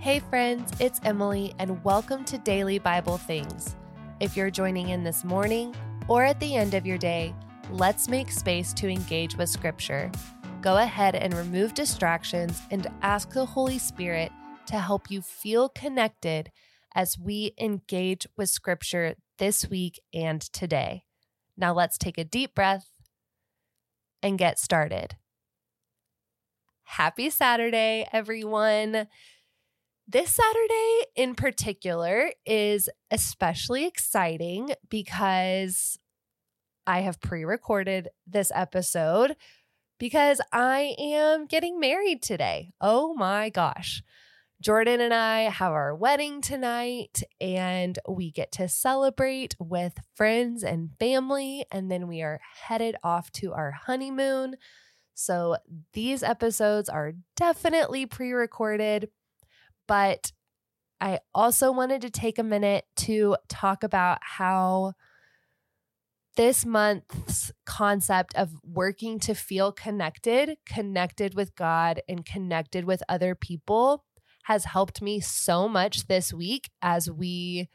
Hey, friends, it's Emily, and welcome to Daily Bible Things. If you're joining in this morning or at the end of your day, let's make space to engage with Scripture. Go ahead and remove distractions and ask the Holy Spirit to help you feel connected as we engage with Scripture this week and today. Now, let's take a deep breath and get started. Happy Saturday, everyone. This Saturday in particular is especially exciting because I have pre recorded this episode because I am getting married today. Oh my gosh. Jordan and I have our wedding tonight, and we get to celebrate with friends and family. And then we are headed off to our honeymoon. So these episodes are definitely pre recorded but I also wanted to take a minute to talk about how this month's concept of working to feel connected, connected with God, and connected with other people has helped me so much this week as we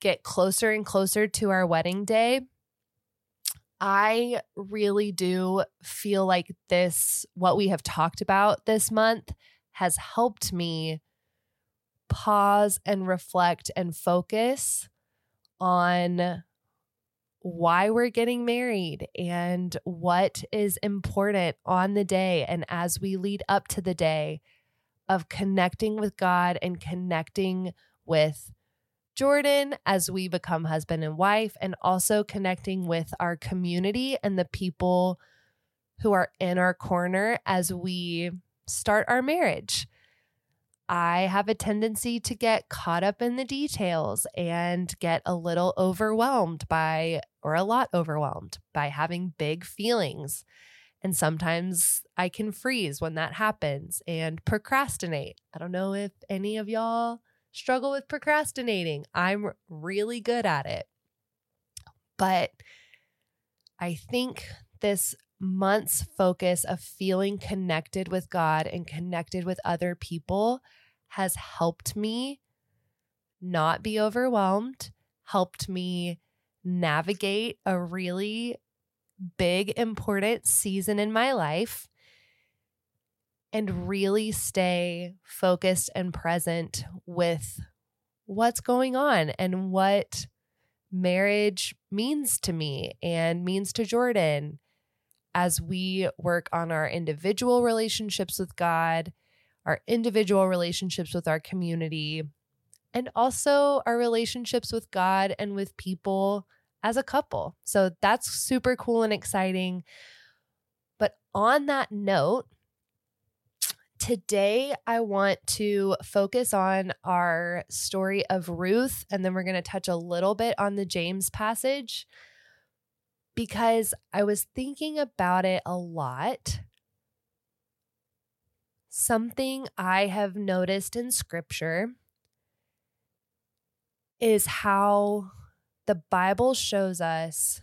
get closer and closer to our wedding day. I really do feel like this, what we have talked about this month, has helped me pause and reflect and focus on why we're getting married and what is important on the day and as we lead up to the day of connecting with God and connecting with Jordan as we become husband and wife, and also connecting with our community and the people who are in our corner as we start our marriage. I have a tendency to get caught up in the details and get a little overwhelmed by, or a lot overwhelmed by having big feelings. And sometimes I can freeze when that happens and procrastinate. I don't know if any of y'all struggle with procrastinating. I'm really good at it. But I think this month's focus of feeling connected with God and connected with other people has helped me not be overwhelmed, helped me navigate a really big, important season in my life, and really stay focused and present with what's going on and what marriage means to me and means to Jordan as we work on our individual relationships with God, our individual relationships with our community, and also our relationships with God and with people as a couple. So that's super cool and exciting. But on that note, today I want to focus on our story of Ruth, and then we're going to touch a little bit on the James passage because I was thinking about it a lot. Something I have noticed in scripture is how the Bible shows us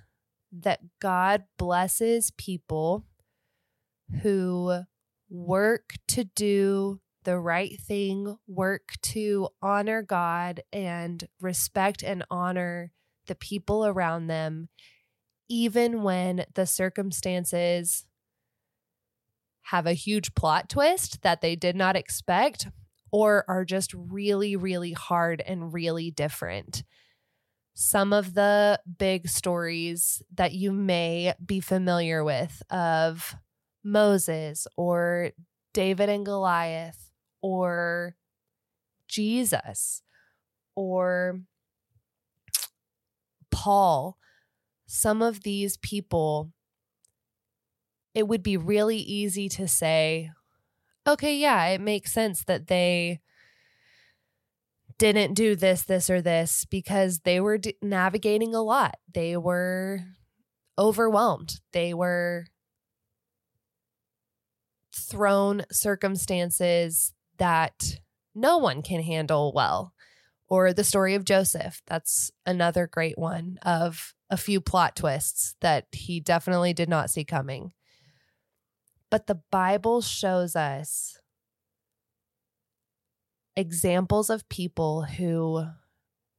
that God blesses people who work to do the right thing, work to honor God and respect and honor the people around them, even when the circumstances have a huge plot twist that they did not expect or are just really, really hard and really different. Some of the big stories that you may be familiar with of Moses or David and Goliath or Jesus or Paul some of these people, it would be really easy to say, okay, yeah, it makes sense that they didn't do this, this, or this because they were d- navigating a lot. They were overwhelmed. They were thrown circumstances that no one can handle well. Or the story of Joseph. That's another great one of a few plot twists that he definitely did not see coming. But the Bible shows us examples of people who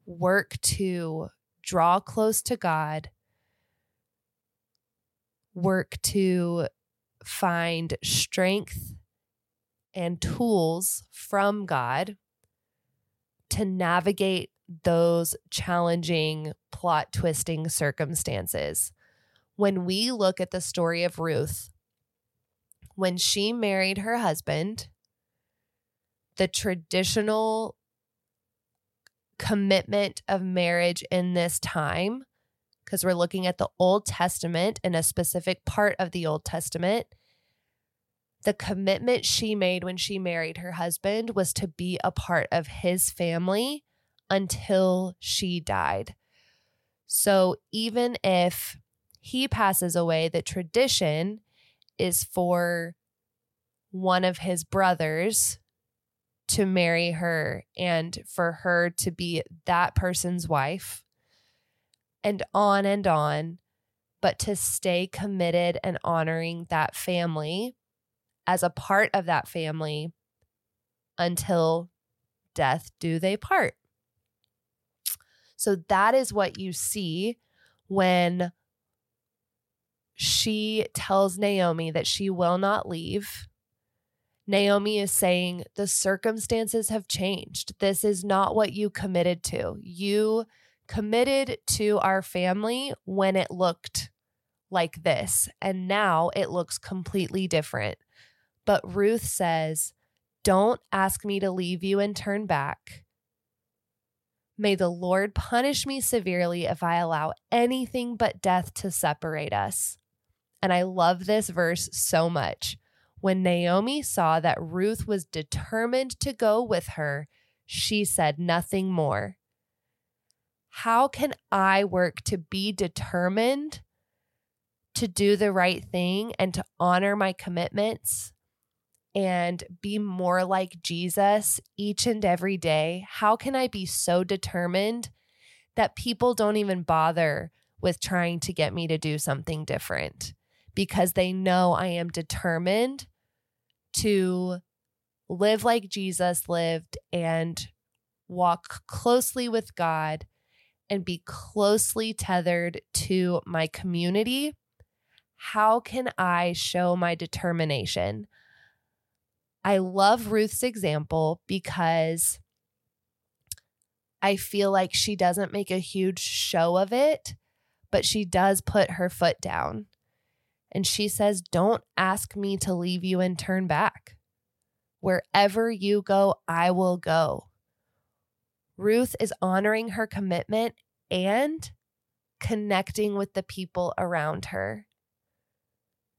work to draw close to God, work to find strength and tools from God to navigate those challenging plot twisting circumstances. When we look at the story of Ruth, when she married her husband, the traditional commitment of marriage in this time, because we're looking at the Old Testament and a specific part of the Old Testament, the commitment she made when she married her husband was to be a part of his family until she died. So even if he passes away, the tradition is for one of his brothers to marry her and for her to be that person's wife and on and on, but to stay committed and honoring that family as a part of that family until death do they part. So that is what you see when she tells Naomi that she will not leave. Naomi is saying, The circumstances have changed. This is not what you committed to. You committed to our family when it looked like this, and now it looks completely different. But Ruth says, Don't ask me to leave you and turn back. May the Lord punish me severely if I allow anything but death to separate us. And I love this verse so much. When Naomi saw that Ruth was determined to go with her, she said nothing more. How can I work to be determined to do the right thing and to honor my commitments and be more like Jesus each and every day? How can I be so determined that people don't even bother with trying to get me to do something different because they know I am determined to live like Jesus lived and walk closely with God and be closely tethered to my community? How can I show my determination? I love Ruth's example because I feel like she doesn't make a huge show of it, but she does put her foot down. And she says, Don't ask me to leave you and turn back. Wherever you go, I will go. Ruth is honoring her commitment and connecting with the people around her.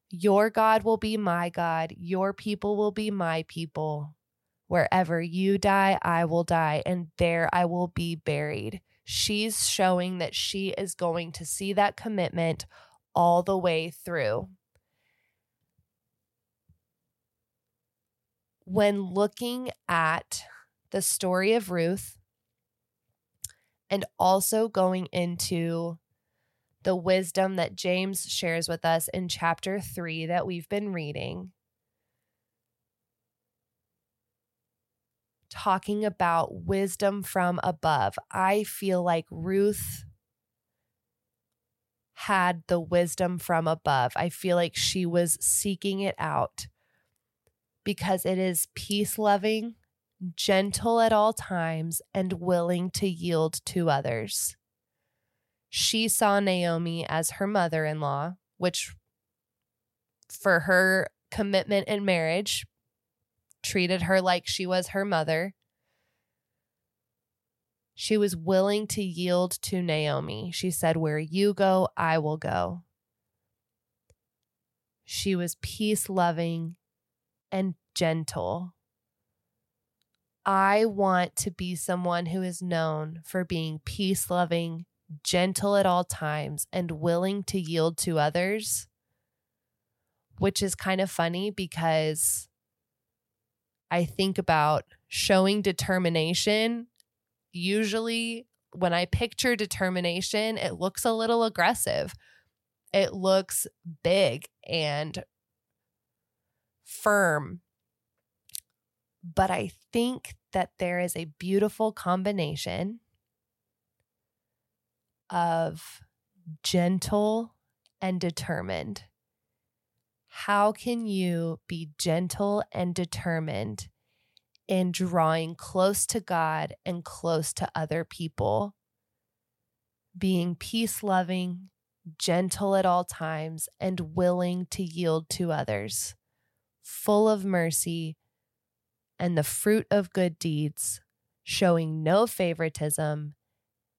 Your God will be my God. Your people will be my people. Wherever you die, I will die, and there I will be buried. She's showing that she is going to see that commitment all the way through. When looking at the story of Ruth and also going into the wisdom that James shares with us in chapter 3 that we've been reading, talking about wisdom from above. I feel like Ruth had the wisdom from above. I feel like she was seeking it out because it is peace loving, gentle at all times, and willing to yield to others she saw Naomi as her mother in law, which for her commitment in marriage treated her like she was her mother. She was willing to yield to Naomi. She said, Where you go, I will go. She was peace loving and gentle. I want to be someone who is known for being peace loving gentle at all times, and willing to yield to others, which is kind of funny because I think about showing determination. Usually, when I picture determination, it looks a little aggressive. It looks big and firm. But I think that there is a beautiful combination of gentle and determined. How can you be gentle and determined in drawing close to God and close to other people? Being peace loving, gentle at all times, and willing to yield to others, full of mercy and the fruit of good deeds, showing no favoritism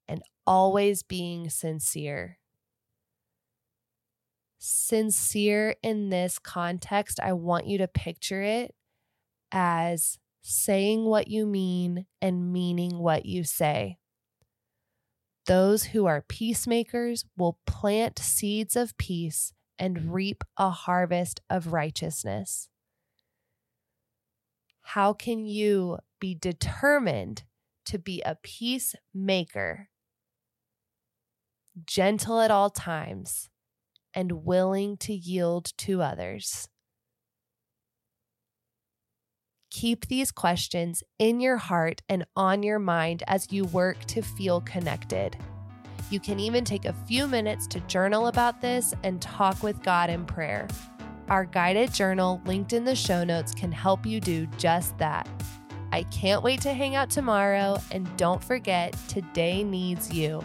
and always being sincere. Sincere in this context, I want you to picture it as saying what you mean and meaning what you say. Those who are peacemakers will plant seeds of peace and reap a harvest of righteousness. How can you be determined to be a peacemaker, gentle at all times, and willing to yield to others? Keep these questions in your heart and on your mind as you work to feel connected. You can even take a few minutes to journal about this and talk with God in prayer. Our guided journal, linked in the show notes, can help you do just that. I can't wait to hang out tomorrow, and don't forget, today needs you.